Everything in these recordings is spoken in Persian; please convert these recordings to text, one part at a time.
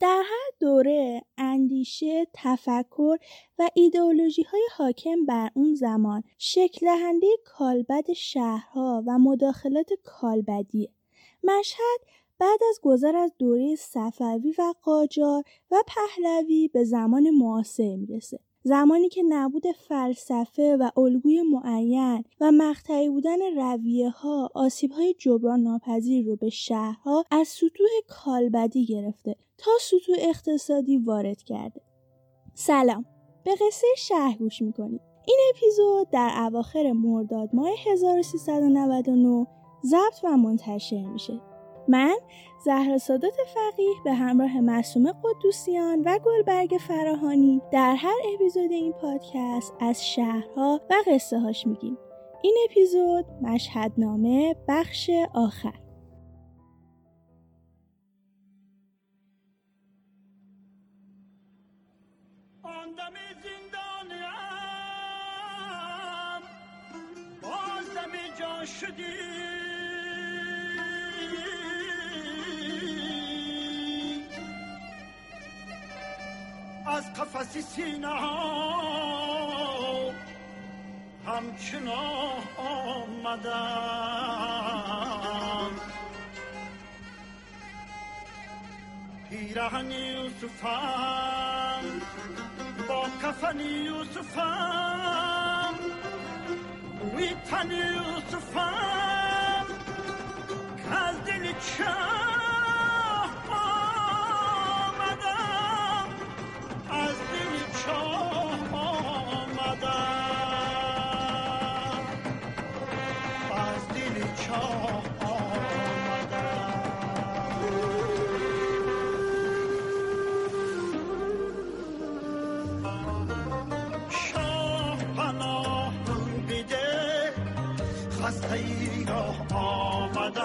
در هر دوره اندیشه، تفکر و ایدئولوژی های حاکم بر اون زمان شکل دهنده کالبد شهرها و مداخلات کالبدیه. مشهد بعد از گذر از دوره صفوی و قاجار و پهلوی به زمان معاصر می‌رسه. زمانی که نبود فلسفه و الگوی معین و مقطعی بودن رویه ها آسیب های جبران ناپذیر رو به شهرها از سطوح کالبدی گرفته تا سطوح اقتصادی وارد کرده. سلام به قصه شهر گوش می‌کنید. این اپیزود در اواخر مرداد ماه 1399 ضبط و منتشر میشه. من زهرا سادات فقیه به همراه معصوم قدوسیان و گلبرگ فراهانی در هر اپیزود این پادکست از شهرها و قصه هاش میگیم. این اپیزود مشهدنامه بخش آخر از قفس سینه ها همچنان آمدم. پیرهن یوسفم با کفن یوسفم میتن یوسفم که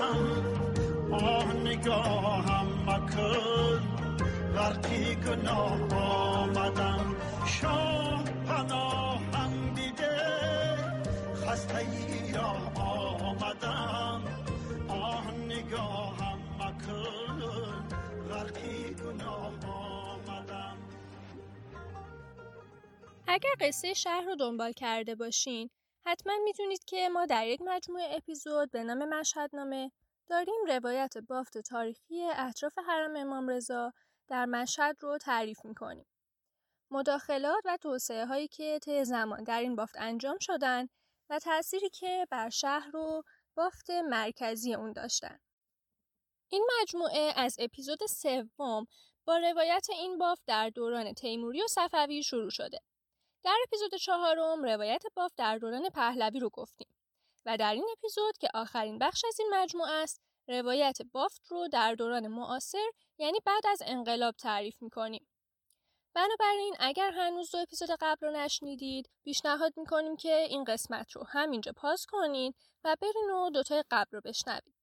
چند گناه آمدم شاه پناهم دیده خسته ای را آمدم آه نگاهم مکن غرقی گناه آمدم اگر قصه شهر رو دنبال کرده باشین حتما می‌دونید که ما در یک مجموعه اپیزود به نام مشهدنامه داریم روایت بافت تاریخی اطراف حرم امام رضا در مشهد رو تعریف می‌کنیم. مداخلات و توسعه هایی که طی زمان در این بافت انجام شدن و تأثیری که بر شهر و بافت مرکزی اون داشتن. این مجموعه از اپیزود سوم با روایت این بافت در دوران تیموری و صفوی شروع شده. در اپیزود چهارم روایت بافت در دوران پهلوی رو گفتیم و در این اپیزود که آخرین بخش از این مجموعه است روایت بافت رو در دوران معاصر یعنی بعد از انقلاب تعریف می‌کنیم. بنابراین اگر هنوز دو اپیزود قبل رو نشنیدید پیشنهاد می‌کنیم که این قسمت رو همینجا پاس کنید و برین و دوتای قبل رو بشنوید.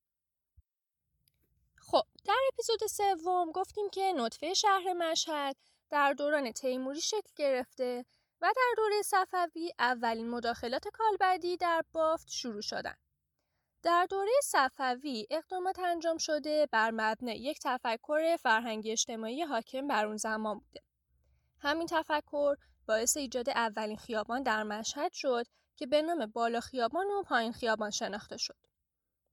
خب در اپیزود سوم گفتیم که نطفه شهر مشهد در دوران تیموری شکل گرفته و در دوره صفوی اولین مداخلات کالبدی در بافت شروع شدن. در دوره صفوی اقدامات انجام شده بر مبنای یک تفکر فرهنگی اجتماعی حاکم بر اون زمان بوده. همین تفکر باعث ایجاد اولین خیابان در مشهد شد که به نام بالا خیابان و پایین خیابان شناخته شد.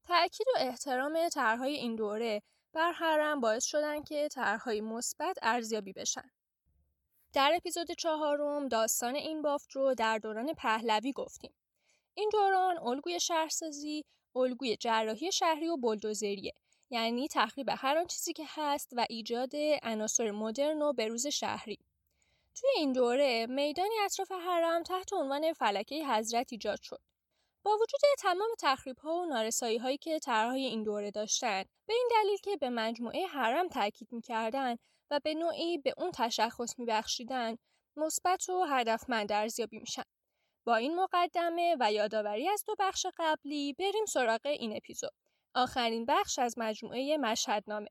تأکید و احترام طرحهای این دوره بر حرم باعث شدن که طرحهای مثبت ارزیابی بشن. در اپیزود چهارم داستان این بافت رو در دوران پهلوی گفتیم. این دوران الگوی شهرسازی الگوی جراحی شهری و بلدوزریه. یعنی تخریب هر آن چیزی که هست و ایجاد عناصر مدرن و بروز شهری. توی این دوره میدانی اطراف حرم تحت عنوان فلکه حضرت ایجاد شد. با وجود تمام تخریب ها و نارسایی هایی که طرحهای این دوره داشتند به این دلیل که به مجموعه حرم تاکید می‌کردند و به نوعی به اون تشخص میبخشیدند مثبت و هدفمند ارزیابی میشن با این مقدمه و یادآوری از دو بخش قبلی بریم سراغ این اپیزود. آخرین بخش از مجموعه مشهدنامه.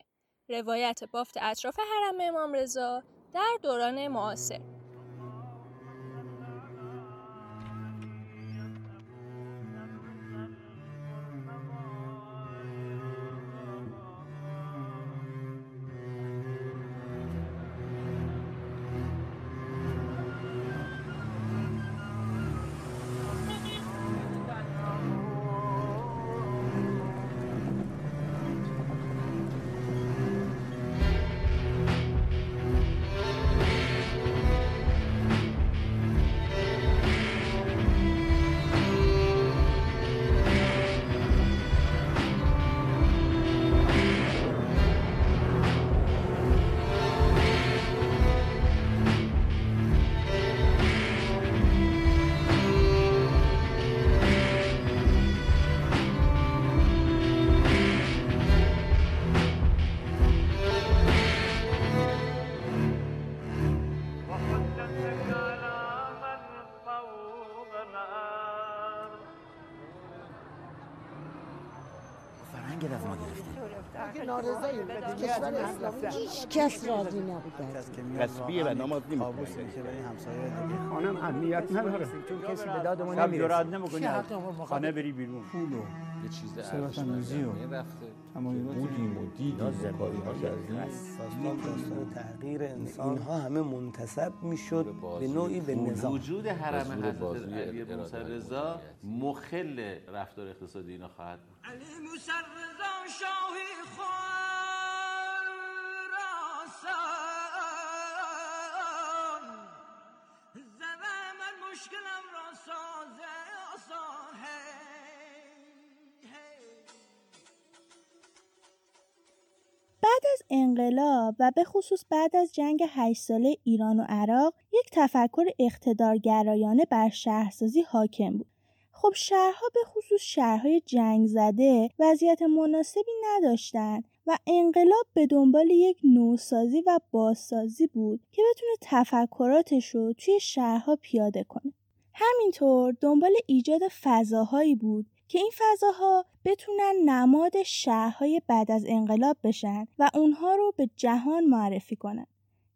روایت بافت اطراف حرم امام رضا در دوران معاصر. هیچ کس راضی نبود. تسبیه و نماز نمی‌کنه خانم امنیت نداره. چون کسی به داد ما نمی‌رسه. نمی‌کنی. خانه بری بیرون. پول و یه چیز ثروت‌اندوزی و تمایلات بودیم و دیدیم داستان داستان تغییر انسان اینها همه منتسب می‌شد به نوعی به نظام. وجود حرم حضرت علی موسی های رضا مخل رفتار اقتصادی اینا خواهد بود. علی موسی رضا شاهی خراسان زده من مشکلم را انقلاب و به خصوص بعد از جنگ هشت ساله ایران و عراق یک تفکر اقتدارگرایانه بر شهرسازی حاکم بود. خب شهرها به خصوص شهرهای جنگ زده وضعیت مناسبی نداشتند و انقلاب به دنبال یک نوسازی و بازسازی بود که بتونه تفکراتش رو توی شهرها پیاده کنه. همینطور دنبال ایجاد فضاهایی بود که این فضاها بتونن نماد شهرهای بعد از انقلاب بشن و اونها رو به جهان معرفی کنن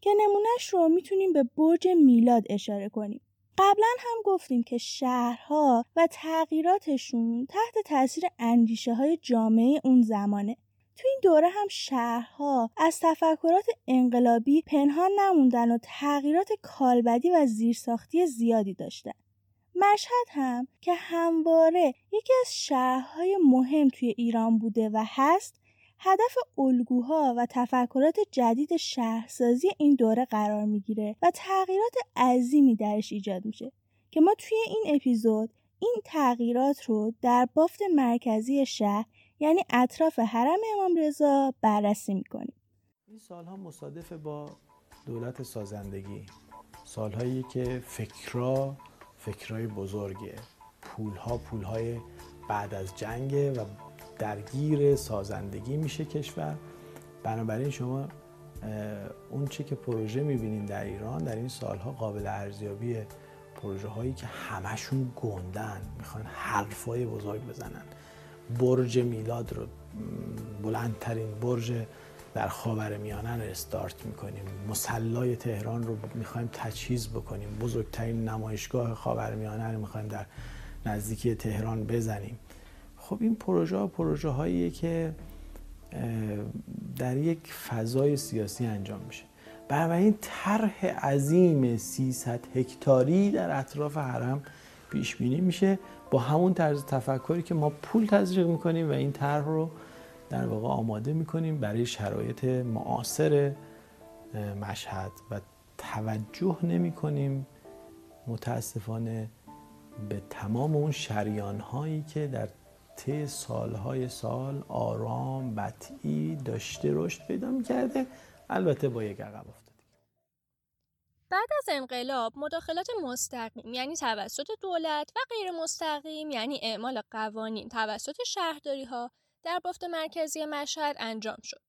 که نمونهش رو می‌تونیم به برج میلاد اشاره کنیم. قبلا هم گفتیم که شهرها و تغییراتشون تحت تاثیر اندیشه های جامعه اون زمانه. تو این دوره هم شهرها از تفکرات انقلابی پنهان نموندن و تغییرات کالبدی و زیرساختی زیادی داشتن. مشهد هم که همواره یکی از شهرهای مهم توی ایران بوده و هست هدف الگوها و تفکرات جدید شهرسازی این دوره قرار می‌گیره و تغییرات عظیمی درش ایجاد میشه که ما توی این اپیزود این تغییرات رو در بافت مرکزی شهر یعنی اطراف حرم امام رضا بررسی می‌کنیم. این سالها مصادف با دولت سازندگی سالهایی که فکرها فکرهای بزرگه پولها پولهای بعد از جنگه و درگیر سازندگی میشه کشور. بنابراین شما اون چه که پروژه می‌بینین در ایران در این سالها قابل ارزیابی پروژه هایی که همشون گندن می‌خوان حرفای بزرگ بزنن. برج میلاد رو بلندترین برج در خاور میانه رو استارت می‌کنیم. مسلای تهران رو می‌خوایم تجهیز بکنیم. بزرگترین نمایشگاه خاور میانه رو می‌خوایم در نزدیکی تهران بزنیم. خب این پروژه ها پروژه هاییه که در یک فضای سیاسی انجام میشه. بنابراین طرح عظیم 300 هکتاری در اطراف حرم پیش بینی میشه. با همون طرز تفکری که ما پول تزریق می‌کنیم و این طرح رو در واقع آماده می‌کنیم برای شرایط معاصر مشهد و توجه نمی کنیم متاسفانه به تمام اون شریان هایی که در طی سالهای سال آرام بطعی داشته رشد پیدا می‌کرده. البته با یک عقب افتادی بعد از انقلاب مداخلات مستقیم یعنی توسط دولت و غیر مستقیم یعنی اعمال قوانین توسط شهرداری ها در بافت مرکزی مشهد انجام شد.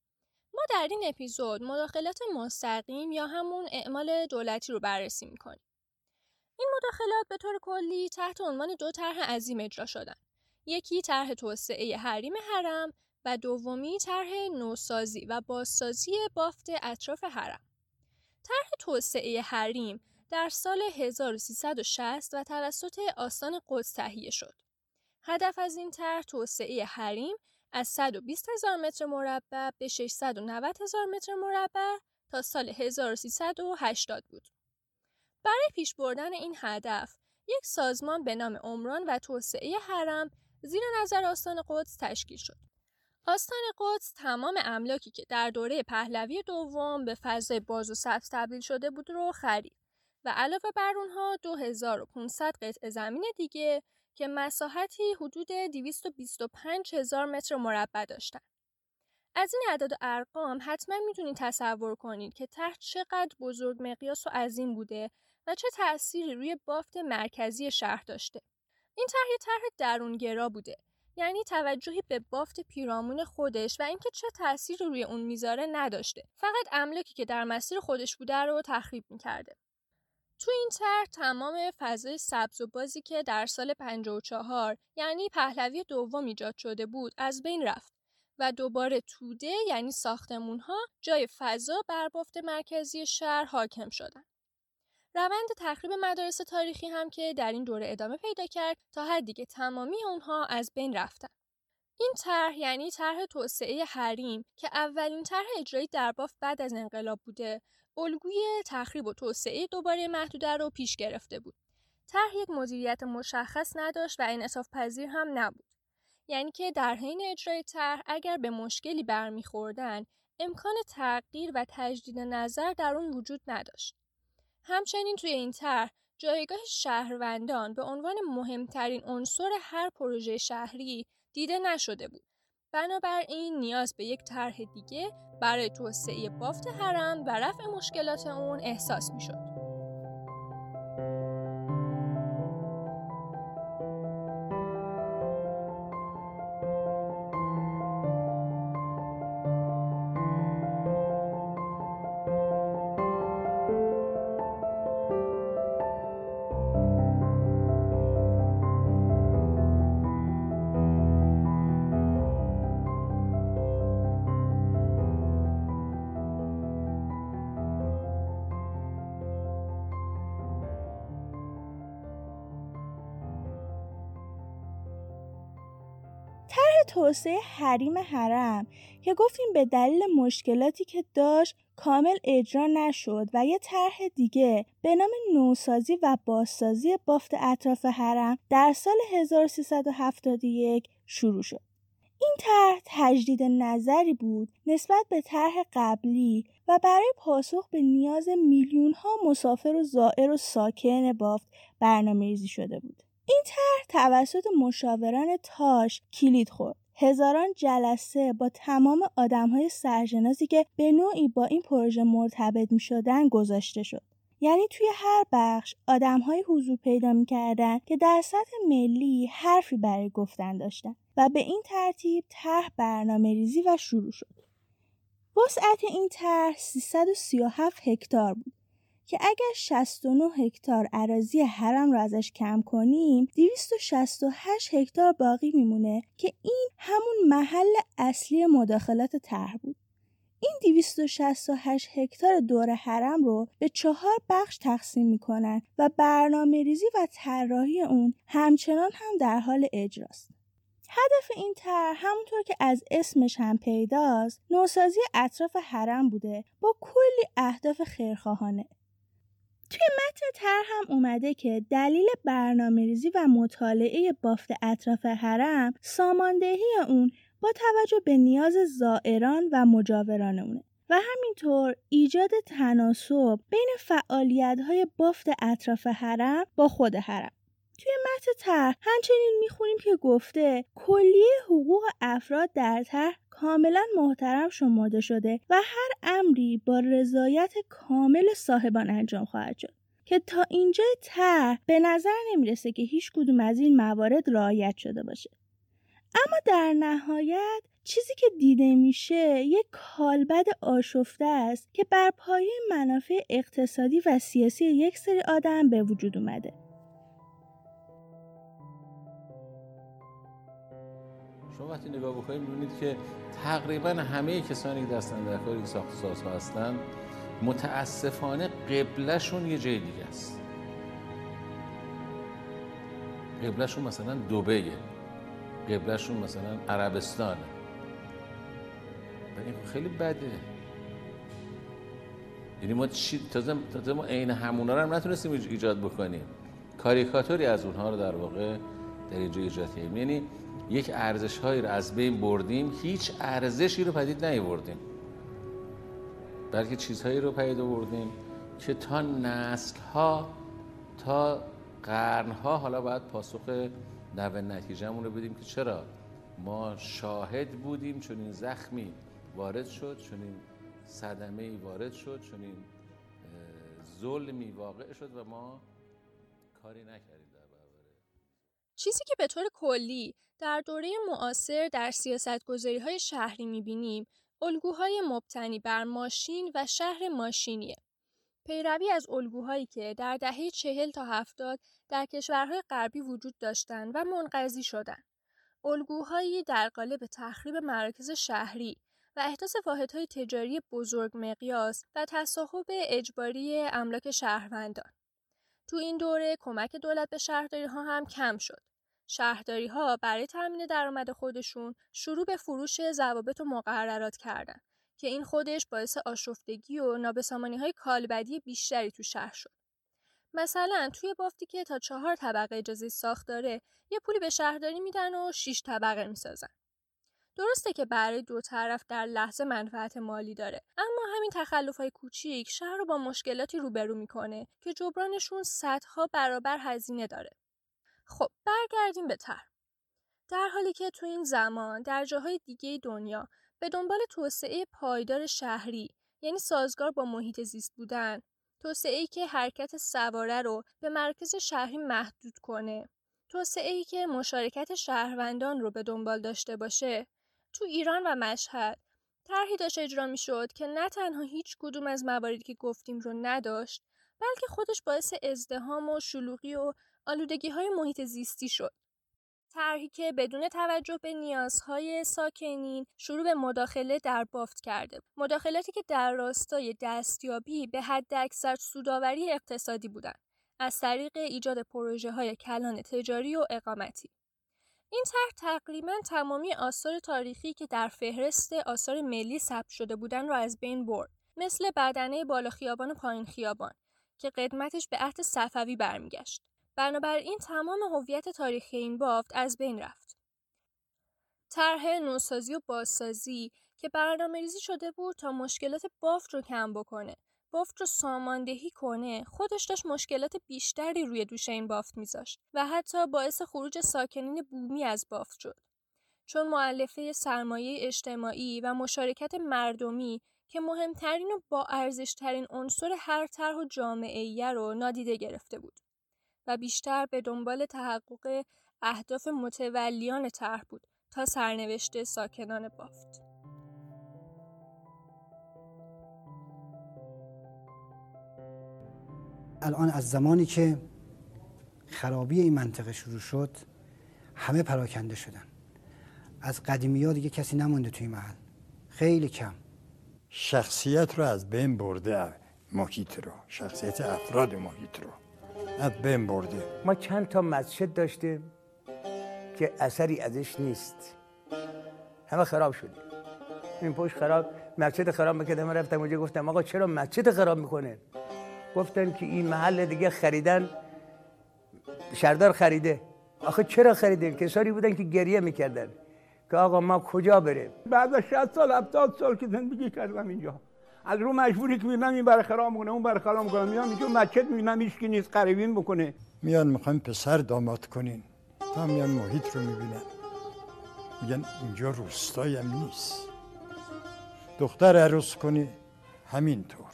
ما در این اپیزود مداخلات مستقیم یا همون اعمال دولتی رو بررسی می‌کنیم. این مداخلات به طور کلی تحت عنوان دو طرح عظیم اجرا شدن. یکی طرح توسعه حریم حرم و دومی طرح نوسازی و بازسازی بافت اطراف حرم. طرح توسعه حریم در سال 1360 و توسط آستان قدس تهیه شد. هدف از این طرح توسعه حریم از 120 هزار متر مربع به 690 هزار متر مربع تا سال 1380 بود. برای پیش بردن این هدف، یک سازمان به نام عمران و توسعه حرم زیر نظر آستان قدس تشکیل شد. آستان قدس تمام املاکی که در دوره پهلوی دوم به فضای باز و سبز تبدیل شده بود رو خرید و علاوه بر اونها 2500 قطعه زمین دیگه که مساحتی حدود 225 هزار متر مربع داشتند. از این اعداد و ارقام حتما می‌تونید تصور کنید که تحت چقدر بزرگ مقیاس و عظیم بوده و چه تأثیری روی بافت مرکزی شهر داشته. این طرح طرح درونگرا بوده یعنی توجهی به بافت پیرامون خودش و اینکه چه تأثیری روی اون می‌ذاره نداشته فقط املاکی که در مسیر خودش بوده رو تخریب می‌کرده تو این طرح تمام فضای سبز و بازی که در سال 54 یعنی پهلوی دوم ایجاد شده بود از بین رفت و دوباره توده یعنی ساختمون ها جای فضا بر بافت مرکزی شهر حاکم شدن. روند تخریب مدارس تاریخی هم که در این دوره ادامه پیدا کرد تا حدی که تمامی اونها از بین رفتن. این طرح یعنی طرح توسعه حریم که اولین طرح اجرایی در بافت بعد از انقلاب بوده الگوی تخریب و توسعه دوباره محدوده رو پیش گرفته بود. طرح یک مدیریت مشخص نداشت و انعطاف پذیر هم نبود. یعنی که در حین اجرای طرح اگر به مشکلی برمیخوردن امکان تغییر و تجدید نظر در اون وجود نداشت. همچنین توی این طرح جایگاه شهروندان به عنوان مهمترین عنصر هر پروژه شهری دیده نشده بود. بنابراین نیاز به یک طرح دیگه برای توسعه بافت حرم و رفع مشکلات اون احساس می شد. توسعه حریم حرم که گفتیم به دلیل مشکلاتی که داشت کامل اجرا نشد و یه طرح دیگه به نام نوسازی و بازسازی بافت اطراف حرم در سال 1371 شروع شد. این طرح تجدید نظری بود نسبت به طرح قبلی و برای پاسخ به نیاز میلیون ها مسافر و زائر و ساکن بافت برنامه ریزی شده بود. این طرح توسط مشاوران تاش کلید خورد هزاران جلسه با تمام های سرشناسی که به نوعی با این پروژه مرتبط می شدن گذاشته شد. یعنی توی هر بخش های حضور پیدا می‌کردن که در سطح ملی حرفی برای گفتن داشتن و به این ترتیب طرح برنامه ریزی و شروع شد. وسعت این طرح 337 هکتار بود که اگر 69 هکتار عراضی حرم رو ازش کم کنیم 268 هکتار باقی میمونه که این همون محل اصلی مداخلات طرح بود این 268 هکتار دور حرم رو به چهار بخش تقسیم می‌کنن و برنامه ریزی و طراحی اون همچنان هم در حال اجراست. هدف این طرح همونطور که از اسمش هم پیداست نوسازی اطراف حرم بوده با کلی اهداف خیرخواهانه توی متن تر هم اومده که دلیل برنامه ریزی و مطالعه بافت اطراف حرم ساماندهی اون با توجه به نیاز زائران و مجاوران اونه. و همینطور ایجاد تناسب بین فعالیت های بافت اطراف حرم با خود حرم. توی متن طرح همچنین می‌خونیم که گفته کلیه حقوق افراد در طرح کاملا محترم شمرده شده و هر امری با رضایت کامل صاحبان انجام خواهد شد. که تا اینجا طرح به نظر نمی‌رسه که هیچ کدوم از این موارد رعایت شده باشه. اما در نهایت چیزی که دیده میشه یک کالبد آشفته است که بر پایه منافع اقتصادی و سیاسی یک سری آدم به وجود اومده. شما وقتی نگاه بکنید می‌بینید که تقریبا همه کسانی که در کار این ساخت سازها هستن متاسفانه قبلشون یه جای دیگه است. قبلشون مثلا دوبهه قبلشون مثلا عربستانه و این خیلی بده. یعنی ما چی تازه, تازه ما عین همونا رو هم نتونستیم ایجاد بکنیم. کاریکاتوری از اونها رو در واقع در اینجا ایجاد کردیم. یعنی یک ارزش هایی رو از بین بردیم هیچ ارزشی رو پدید نیاوردیم. بلکه چیزهایی رو پدید آوردیم که تا نسل ها تا قرن ها حالا باید پاسخ نوع نتیجهمون رو بدیم که چرا؟ ما شاهد بودیم چون این زخمی وارد شد چون این صدمه ای وارد شد چون این ظلمی واقع شد و ما کاری نکردیم. چیزی که به طور کلی در دوره معاصر در سیاستگذاری های شهری می‌بینیم الگوهای مبتنی بر ماشین و شهر ماشینیه. پیروی از الگوهایی که در دهه چهل تا هفتاد در کشورهای غربی وجود داشتند و منقضی شدند. الگوهایی در قالب تخریب مراکز شهری و احداث واحدهای تجاری بزرگ مقیاس و تصاحب اجباری املاک شهروندان. تو این دوره کمک دولت به شهرداری ها هم کم شد. شهرداری ها برای تامین درآمد خودشون شروع به فروش ضوابط و مقررات کردند که این خودش باعث آشفتگی و نابسامانی های کالبدی بیشتری تو شهر شد. مثلا توی بافتی که تا چهار طبقه اجازه ساخت داره یه پولی به شهرداری میدن و شیش طبقه می‌سازن. درسته که برای دو طرف در لحظه منفعت مالی داره اما همین تخلف های کوچیک شهر رو با مشکلاتی روبرو می‌کنه که جبرانشون صدها برابر هزینه داره. خب برگردیم به تر در حالی که تو این زمان در جاهای دیگه دنیا به دنبال توسعه پایدار شهری یعنی سازگار با محیط زیست بودن توسعه ای که حرکت سواره رو به مرکز شهری محدود کنه توسعه ای که مشارکت شهروندان رو به دنبال داشته باشه تو ایران و مشهد. طرحی داشت اجرا می شد که نه تنها هیچ کدوم از مواردی که گفتیم رو نداشت بلکه خودش باعث ازدهام و شلوغی و آلودگی های محیط زیستی شد. طرحی که بدون توجه به نیازهای ساکنین شروع به مداخله در بافت کرده مداخلاتی که در راستای دستیابی به حد اکثر سوداوری اقتصادی بودند. از طریق ایجاد پروژه های کلان تجاری و اقامتی. این طرح تقریبا تمامی آثار تاریخی که در فهرست آثار ملی ثبت شده بودن را از بین برد مثل بدنه بالا خیابان و پایین خیابان که قدمتش به عهد صفوی برمیگشت. بنابراین تمام هویت تاریخی این بافت از بین رفت. طرح نوسازی و بازسازی که برنامه ریزی شده بود تا مشکلات بافت رو کم بکنه بافت رو ساماندهی کنه خودش داشت مشکلات بیشتری روی دوش این بافت میذاشت و حتی باعث خروج ساکنین بومی از بافت شد چون معلفه سرمایه اجتماعی و مشارکت مردمی که مهمترین و با ارزشترین عنصر هر طرح و جامعه رو نادیده گرفته بود و بیشتر به دنبال تحقق اهداف متولیان طرح بود تا سرنوشت ساکنان بافت. الان از زمانی که خرابی این منطقه شروع شد همه پراکنده شدن. از قدیمی ها دیگه کسی نمونده توی محل. خیلی کم. شخصیت رو از بین برده محیط رو. شخصیت افراد محیط رو از بین برده. ما چند تا مسجد داشتیم که اثری ازش نیست. همه خراب شده این پشت خراب مسجد خراب می‌کرده من رفتم اونجا گفتم آقا چرا مسجد خراب می‌کنه؟ گفتن که این محل دیگه خریدن شهردار خریده. آخه چرا خریده کسانی بودن که گریه می‌کردن. که آقا ما کجا بریم؟ بعد از 60 سال 70 سال که زندگی کردم اینجا. از رو مجبوری که می‌بینم این برای خراب می‌کنه اون برای خراب می‌کنه. میام اینجا مسجد می‌بینم هیچ نیست قریبین بکنه. میان می‌خوان پسر داماد کنین. تا میان محیط رو می‌بینن. میگن اینجا روستایی هم نیست. دختر عروس کنی همینطور.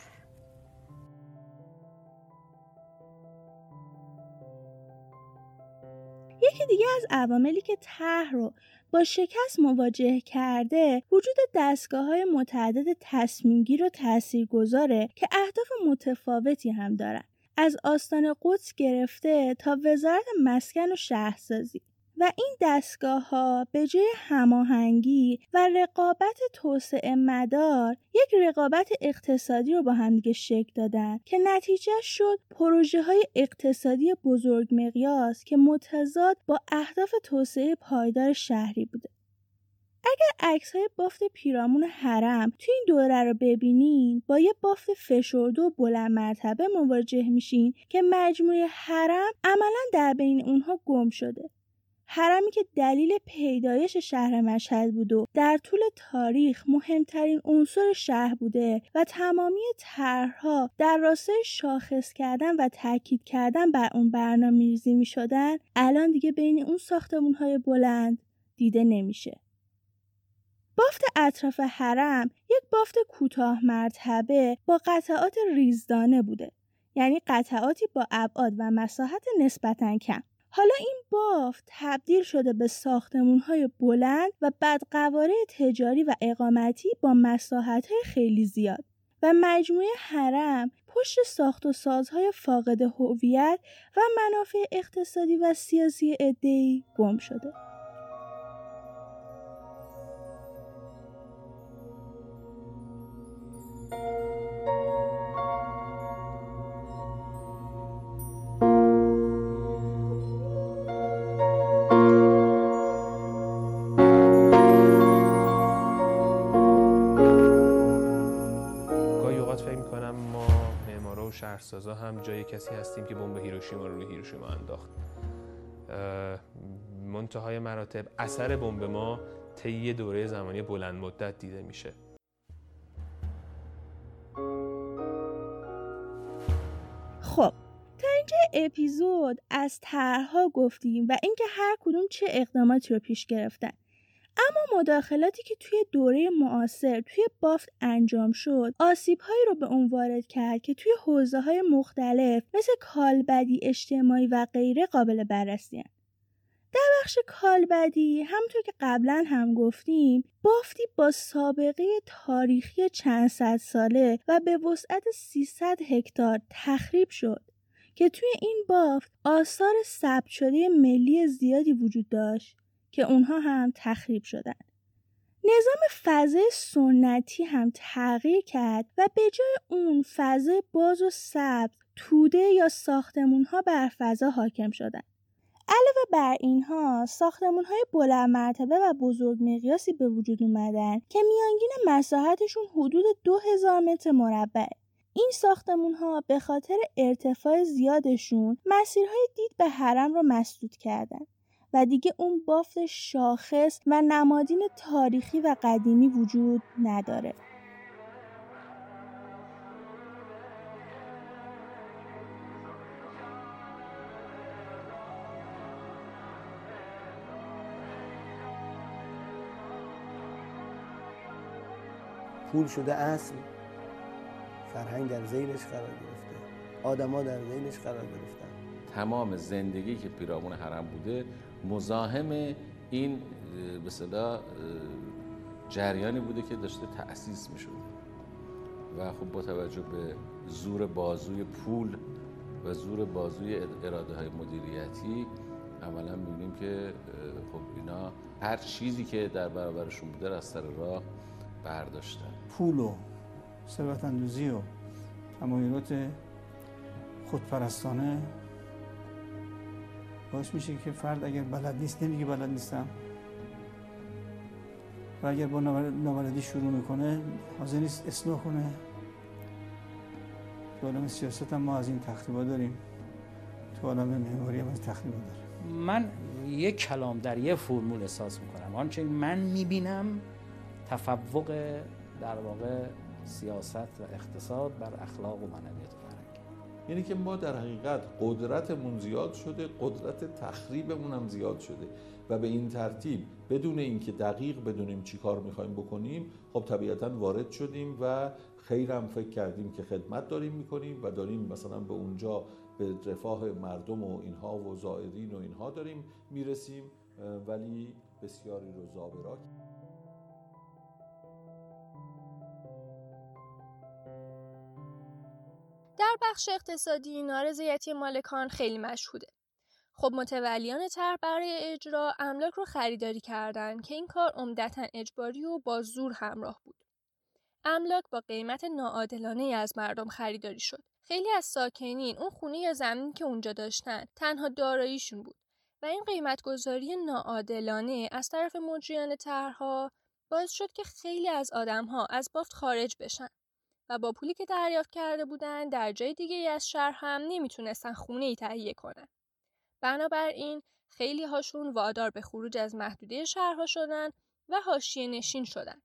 از عواملی که طرح رو با شکست مواجه کرده وجود دستگاه های متعدد تصمیمگیر و تاثیرگذاره که اهداف متفاوتی هم دارن. از آستان قدس گرفته تا وزارت مسکن و شهرسازی. و این دستگاه ها به جای هماهنگی و رقابت توسعه مدار یک رقابت اقتصادی رو با همدیگه شکل دادن که نتیجه شد پروژه های اقتصادی بزرگ مقیاس که متضاد با اهداف توسعه پایدار شهری بوده. اگر عکس های بافت پیرامون حرم تو این دوره رو ببینین با یه بافت فشرده و بلند مرتبه مواجه میشین که مجموعه حرم عملا در بین اونها گم شده. حرمی که دلیل پیدایش شهر مشهد بود و در طول تاریخ مهمترین عنصر شهر بوده و تمامی طرحها در راستای شاخص کردن و تاکید کردن بر اون برنامه ریزی می شدن الان دیگه بین اون ساختمون های بلند دیده نمیشه. بافت اطراف حرم یک بافت کوتاه مرتبه با قطعات ریزدانه بوده یعنی قطعاتی با ابعاد و مساحت نسبتا کم حالا این بافت تبدیل شده به ساختمون های بلند و بدقواره تجاری و اقامتی با مساحت های خیلی زیاد و مجموعه حرم پشت ساخت و سازهای فاقد هویت و منافع اقتصادی و سیاسی ادهی گم شده. شهرسازا هم جای کسی هستیم که بمب هیروشیما رو روی هیروشیما انداخت. منتهای مراتب اثر بمب ما طی دوره زمانی بلند مدت دیده میشه. خب تا اینجا اپیزود از طرحها گفتیم و اینکه هر کدوم چه اقداماتی رو پیش گرفتن. اما مداخلاتی که توی دوره معاصر توی بافت انجام شد آسیب هایی رو به اون وارد کرد که توی حوزه های مختلف مثل کالبدی اجتماعی و غیره قابل بررسی هن. در بخش کالبدی همونطور که قبلا هم گفتیم بافتی با سابقه تاریخی چند صد ساله و به وسعت 300 هکتار تخریب شد که توی این بافت آثار ثبت شده ملی زیادی وجود داشت که اونها هم تخریب شدن. نظام فضای سنتی هم تغییر کرد و به جای اون فضای باز و سبز توده یا ساختمون ها بر فضا حاکم شدن. علاوه بر اینها ساختمون های بلند مرتبه و بزرگ مقیاسی به وجود اومدن که میانگین مساحتشون حدود 2000 متر مربع. این ساختمون ها به خاطر ارتفاع زیادشون مسیرهای دید به حرم رو مسدود کردن. و دیگه اون بافت شاخص و نمادین تاریخی و قدیمی وجود نداره. پول شده اصل فرهنگ در زیلش قرار گرفته آدما در زیلش قرار گرفتن تمام زندگی که پیرامون حرم بوده مزاحم این به اصطلاح جریانی بوده که داشته تأسیس می شده و خب با توجه به زور بازوی پول و زور بازوی اراده های مدیریتی عملا می‌بینیم که خب اینا هر چیزی که در برابرشون بوده از سر راه برداشتن. پول و ثروت اندوزی و تمایلات خودپرستانه باعث میشه که فرد اگر بلد نیست نمیگه بلد نیستم. و اگر با نابلدی شروع می‌کنه حاضر نیست اصلاح کنه. تو عالم سیاست هم ما از این تخریبا داریم. تو عالم معماری هم از تخریبا داریم. من یک کلام در یه فرمول احساس می‌کنم. آنچه من می‌بینم تفوق در واقع سیاست و اقتصاد بر اخلاق و معنویت یعنی که ما در حقیقت قدرتمون زیاد شده قدرت تخریبمون هم زیاد شده. و به این ترتیب بدون اینکه دقیق بدونیم چی کار می‌خوایم بکنیم خب طبیعتا وارد شدیم و خیرم فکر کردیم که خدمت داریم می‌کنیم و داریم مثلا به اونجا به رفاه مردم و اینها و زائرین و اینها داریم می‌رسیم. ولی بسیاری رو زابرا در بخش اقتصادی نارضایتی مالکان خیلی مشهوده. خب متولیان طرح برای اجرا املاک رو خریداری کردند که این کار عمدتا اجباری و با زور همراه بود. املاک با قیمت ناعادلانه از مردم خریداری شد. خیلی از ساکنین اون خونه یا زمین که اونجا داشتن تنها داراییشون بود و این قیمتگذاری ناعادلانه از طرف مجریان طرحها باعث شد که خیلی از آدمها از بافت خارج بشن. و با پولی که دریافت کرده بودن در جای دیگه ای از شهر هم نمی‌تونستن خونه ای تهیه کنن. بنابراین خیلی هاشون وادار به خروج از محدوده شهرها شدن و حاشیه نشین شدن.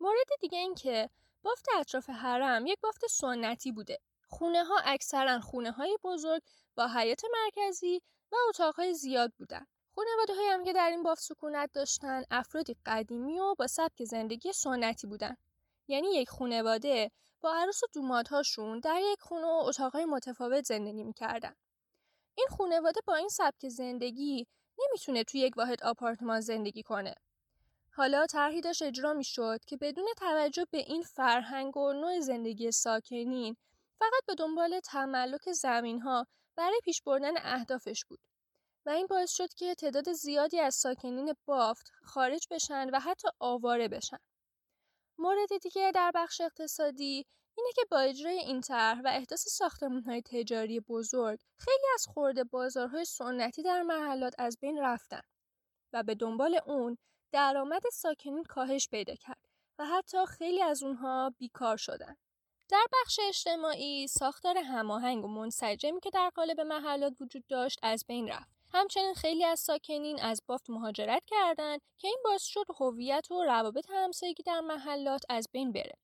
مورد دیگه این که بافت اطراف حرم یک بافت سنتی بوده. خونه ها اکثرا خونه های بزرگ با حیات مرکزی و اتاقهای زیاد بودن. خانواده هم که در این بافت سکونت داشتن افرادی قدیمی و با سبک زندگی سنتی بودن. یعنی یک خانواده با عروس و دومادهاشون در یک خونه و اتاقهای متفاوت زندگی می‌کردن. این خانواده با این سبک زندگی نمی‌تونه توی یک واحد آپارتمان زندگی کنه. حالا طرحی داشت اجرا می‌شد که بدون توجه به این فرهنگ و نوع زندگی ساکنین فقط به دنبال تملک زمین ها برای پیش بردن اهدافش بود. و این باعث شد که تعداد زیادی از ساکنین بافت خارج بشن و حتی آواره بشن. مورد دیگه در بخش اقتصادی اینه که با اجرای این طرح و احداث ساختمان‌های تجاری بزرگ خیلی از خورده بازارهای سنتی در محلات از بین رفتن و به دنبال اون درآمد ساکنین کاهش پیدا کرد و حتی خیلی از اونها بیکار شدن. در بخش اجتماعی ساختار هماهنگ و منسجمی که در قالب محلات وجود داشت از بین رفت همچنین خیلی از ساکنین از بافت مهاجرت کردند که این باعث شد هویت و روابط همسایگی در محلات از بین بره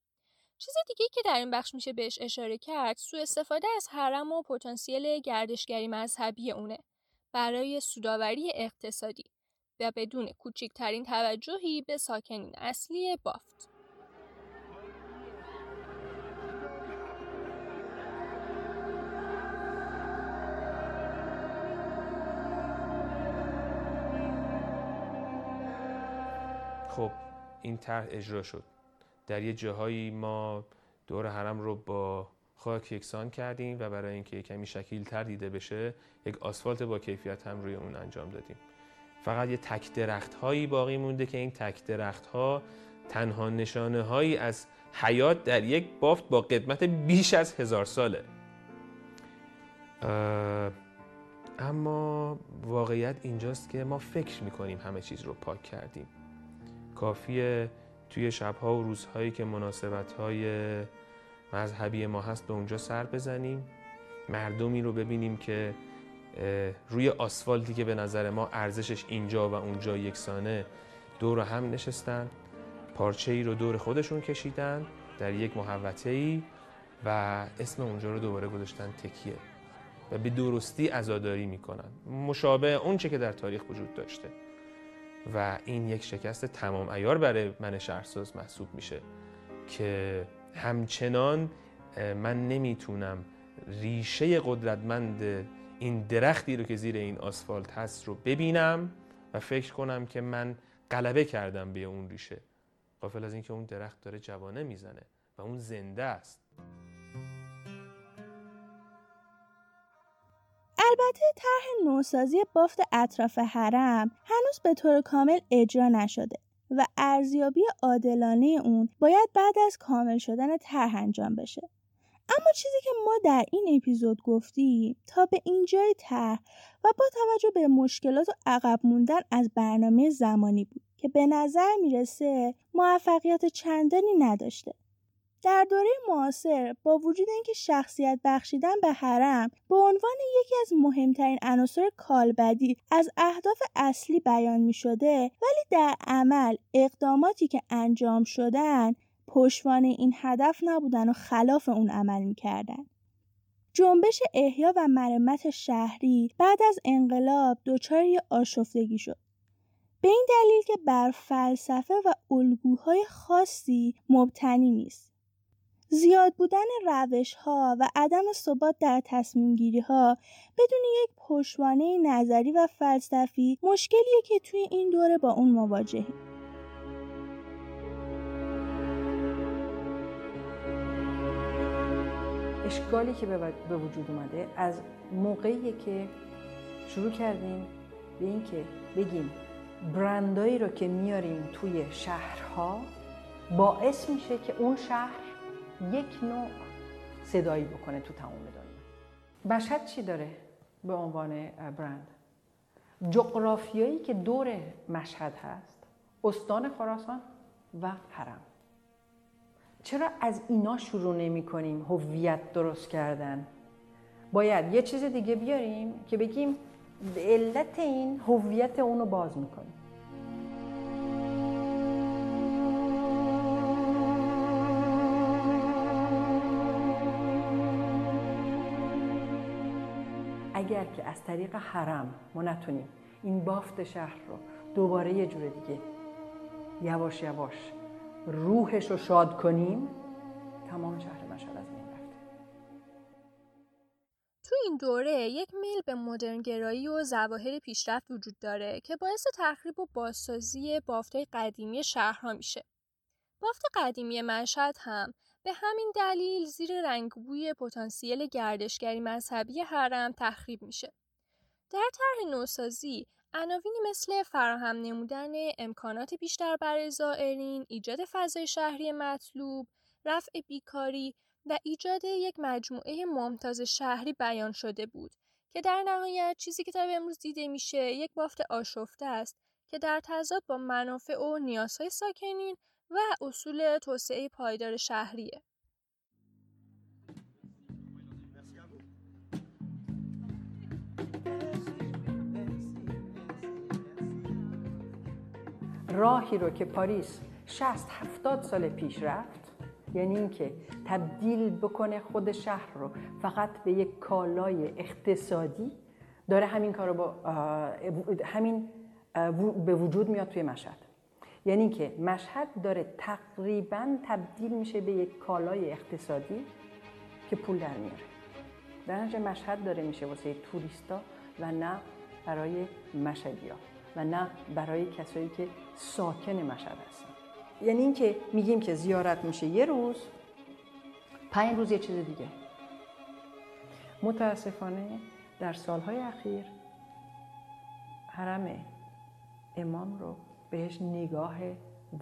چیز دیگه که در این بخش میشه بهش اشاره کرد سوء استفاده از حرم و پتانسیل گردشگری مذهبی اونه برای سوداوری اقتصادی و بدون کوچکترین توجهی به ساکنین اصلی بافت. خب این طرح اجرا شد. در یه جاهایی ما دور حرم رو با خاک یکسان کردیم و برای اینکه کمی شکیل تر دیده بشه یک آسفالت با کیفیت هم روی اون انجام دادیم. فقط یه تک درخت هایی باقی مونده که این تک درخت ها تنها نشانه هایی از حیات در یک بافت با قدمت بیش از هزار ساله. اما واقعیت اینجاست که ما فکر می‌کنیم همه چیز رو پاک کردیم. کافیه توی شبها و روزهایی که مناسبت های مذهبی ما هست به اونجا سر بزنیم. مردمی رو ببینیم که روی آسفالتی که به نظر ما ارزشش اینجا و اونجا یکسانه دور هم نشستن پارچه ای رو دور خودشون کشیدن در یک محوطه ای و اسم اونجا رو دوباره گذاشتن تکیه. و به درستی عزاداری می‌کنن. مشابه اون چه که در تاریخ وجود داشته. و این یک شکست تمام ایار برای من شهرساز محسوب میشه که همچنان من نمی‌تونم ریشه قدرتمند این درختی رو که زیر این آسفالت هست رو ببینم و فکر کنم که من غلبه کردم به اون ریشه. قافل از اینکه اون درخت داره جوانه می‌زنه و اون زنده است. البته طرح نوسازی بافت اطراف حرم هنوز به طور کامل اجرا نشده و ارزیابی عادلانه اون باید بعد از کامل شدن طرح انجام بشه. اما چیزی که ما در این اپیزود گفتیم تا به اینجای طرح و با توجه به مشکلات و عقب موندن از برنامه زمانی بود که به نظر می‌رسه موفقیت چندانی نداشته. در دوره معاصر با وجود اینکه شخصیت بخشیدن به حرم به عنوان یکی از مهمترین عناصر کالبدی از اهداف اصلی بیان می شده ولی در عمل اقداماتی که انجام شدن پشتوانه این هدف نبودن و خلاف اون عمل می‌کردن. جنبش احیا و مرمت شهری بعد از انقلاب دچار آشفتگی شد. به این دلیل که بر فلسفه و الگوهای خاصی مبتنی نیست. زیاد بودن روش ها و عدم ثبات در تصمیم گیری ها بدون یک پشتوانه نظری و فلسفی مشکلیه که توی این دوره با اون مواجهیم. اشکالی که به وجود اومده از موقعی که شروع کردیم به اینکه بگیم برندایی رو که میاریم توی شهرها باعث میشه که اون شهر یک نوع صدایی بکنه تو تمام دنیا. مشهد چی داره به عنوان برند؟ جغرافیایی که دور مشهد هست. استان خراسان و حرم. چرا از اینا شروع نمی کنیم هویت درست کردن؟ باید یه چیز دیگه بیاریم که بگیم به علت این هویت اونو باز می‌کنیم. اگر که از طریق حرم ما نتونیم این بافت شهر رو دوباره یه جور دیگه یواش یواش روحش رو شاد کنیم تمام شهر مشهد از بین رفته تو این دوره یک میل به مدرنگرایی و ظواهر پیشرفت وجود داره که باعث تخریب و بازسازی بافتهای قدیمی شهرها میشه. بافت قدیمی مشهد هم به همین دلیل زیر رنگبوی پتانسیل گردشگری مذهبی حرم تخریب میشه. در طرح نوسازی عناوینی مثل فراهم نمودن امکانات بیشتر برای زائرین، ایجاد فضای شهری مطلوب، رفع بیکاری و ایجاد یک مجموعه ممتاز شهری بیان شده بود که در نهایت چیزی که تا به امروز دیده میشه یک بافت آشفته است که در تضاد با منافع و نیازهای ساکنین و اصول توسعه پایدار شهریه. راهی رو که پاریس 60 70 سال پیش رفت یعنی اینکه تبدیل بکنه خود شهر رو فقط به یک کالای اقتصادی داره همین کار رو با همین به وجود میاد توی مشهد یعنی که مشهد داره تقریبا تبدیل میشه به یک کالای اقتصادی که پول در میاره. در مشهد داره میشه واسه توریستا و نه برای مشهدیا و نه برای کسایی که ساکن مشهد هستن. یعنی اینکه میگیم که زیارت میشه یه روز پنج روز یه چیز دیگه. متاسفانه در سالهای اخیر حرم امام رو بهش نگاه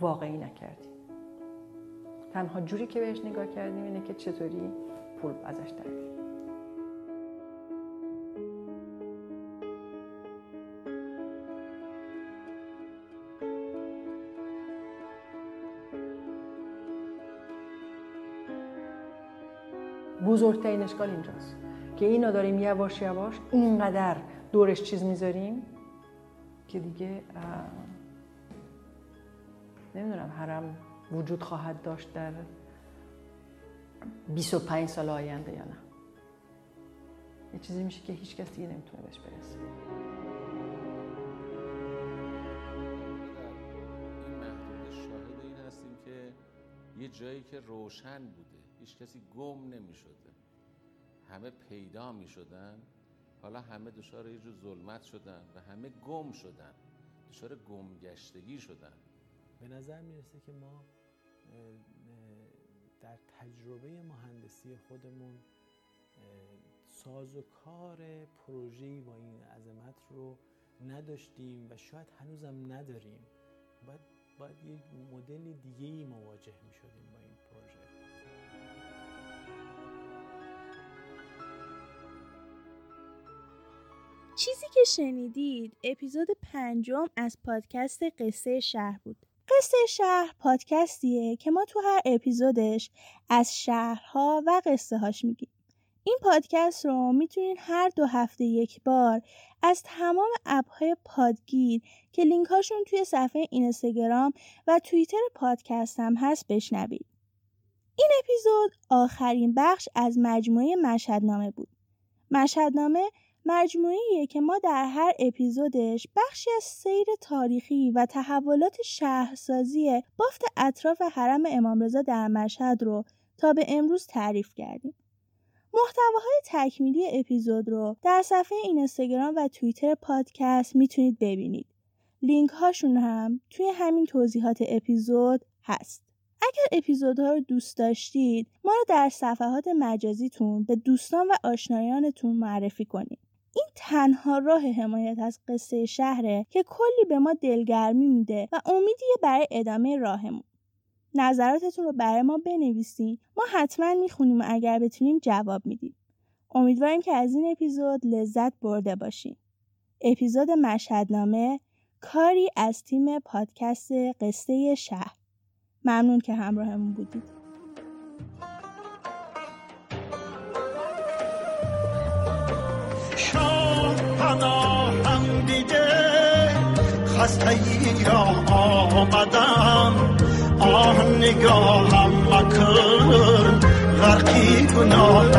واقعی نکردیم تنها جوری که بهش نگاه کردیم اینه که چطوری پول ازش در بزرگترین اشکال اینجاست که اینو داریم یواش یواش اینقدر دورش چیز می‌ذاریم که دیگه نمی‌دونم حرم وجود خواهد داشت در 25 سال آینده یا نه. یه چیزی میشه که هیچ کس دیگه نمی‌تونه بهش برسه. این هستیم که یه جایی که روشن بوده هیچ کسی گم نمی شده همه پیدا می شدن حالا همه دچار یه جور ظلمت شدن و همه گم شدن. دچار گمگشتگی شدن. به نظر می‌رسه که ما در تجربه مهندسی خودمون ساز و کار پروژه‌ای با این عظمت رو نداشتیم و شاید هنوزم نداریم. باید, باید یک مدل دیگه ای مواجه می شدیم با این پروژه. چیزی که شنیدید اپیزود پنجم از پادکست قصه شهر بود. قصه شهر پادکستیه که ما تو هر اپیزودش از شهرها و قصه هاش میگیم این پادکست رو می‌تونین هر دو هفته یک بار از تمام اپهای پادگیر که لینک هاشون توی صفحه اینستاگرام و توییتر پادکست هم هست بشنوید. این اپیزود آخرین بخش از مجموعه مشهدنامه بود. مشهدنامه مجموعه‌ایه که ما در هر اپیزودش بخشی از سیر تاریخی و تحولات شهرسازی بافت اطراف حرم امام رضا در مشهد رو تا به امروز تعریف کردیم. محتواهای تکمیلی اپیزود رو در صفحه اینستاگرام و توییتر پادکست می‌تونید ببینید. لینک هاشون هم توی همین توضیحات اپیزود هست. اگر اپیزودها رو دوست داشتید ما رو در صفحات مجازیتون به دوستان و آشنایانتون معرفی کنید. این تنها راه حمایت از قصه شهره که کلی به ما دلگرمی میده و امیدیه برای ادامه راهمون. نظراتتون رو برای ما بنویسین ما حتما می‌خونیم و اگر بتونیم جواب میدیم. امیدواریم که از این اپیزود لذت برده باشین. اپیزود مشهدنامه کاری از تیم پادکست قصه شهر. ممنون که همراهمون بودید. دیده خسته ای را آمدم. آه نگاهم مکن غرقی گناه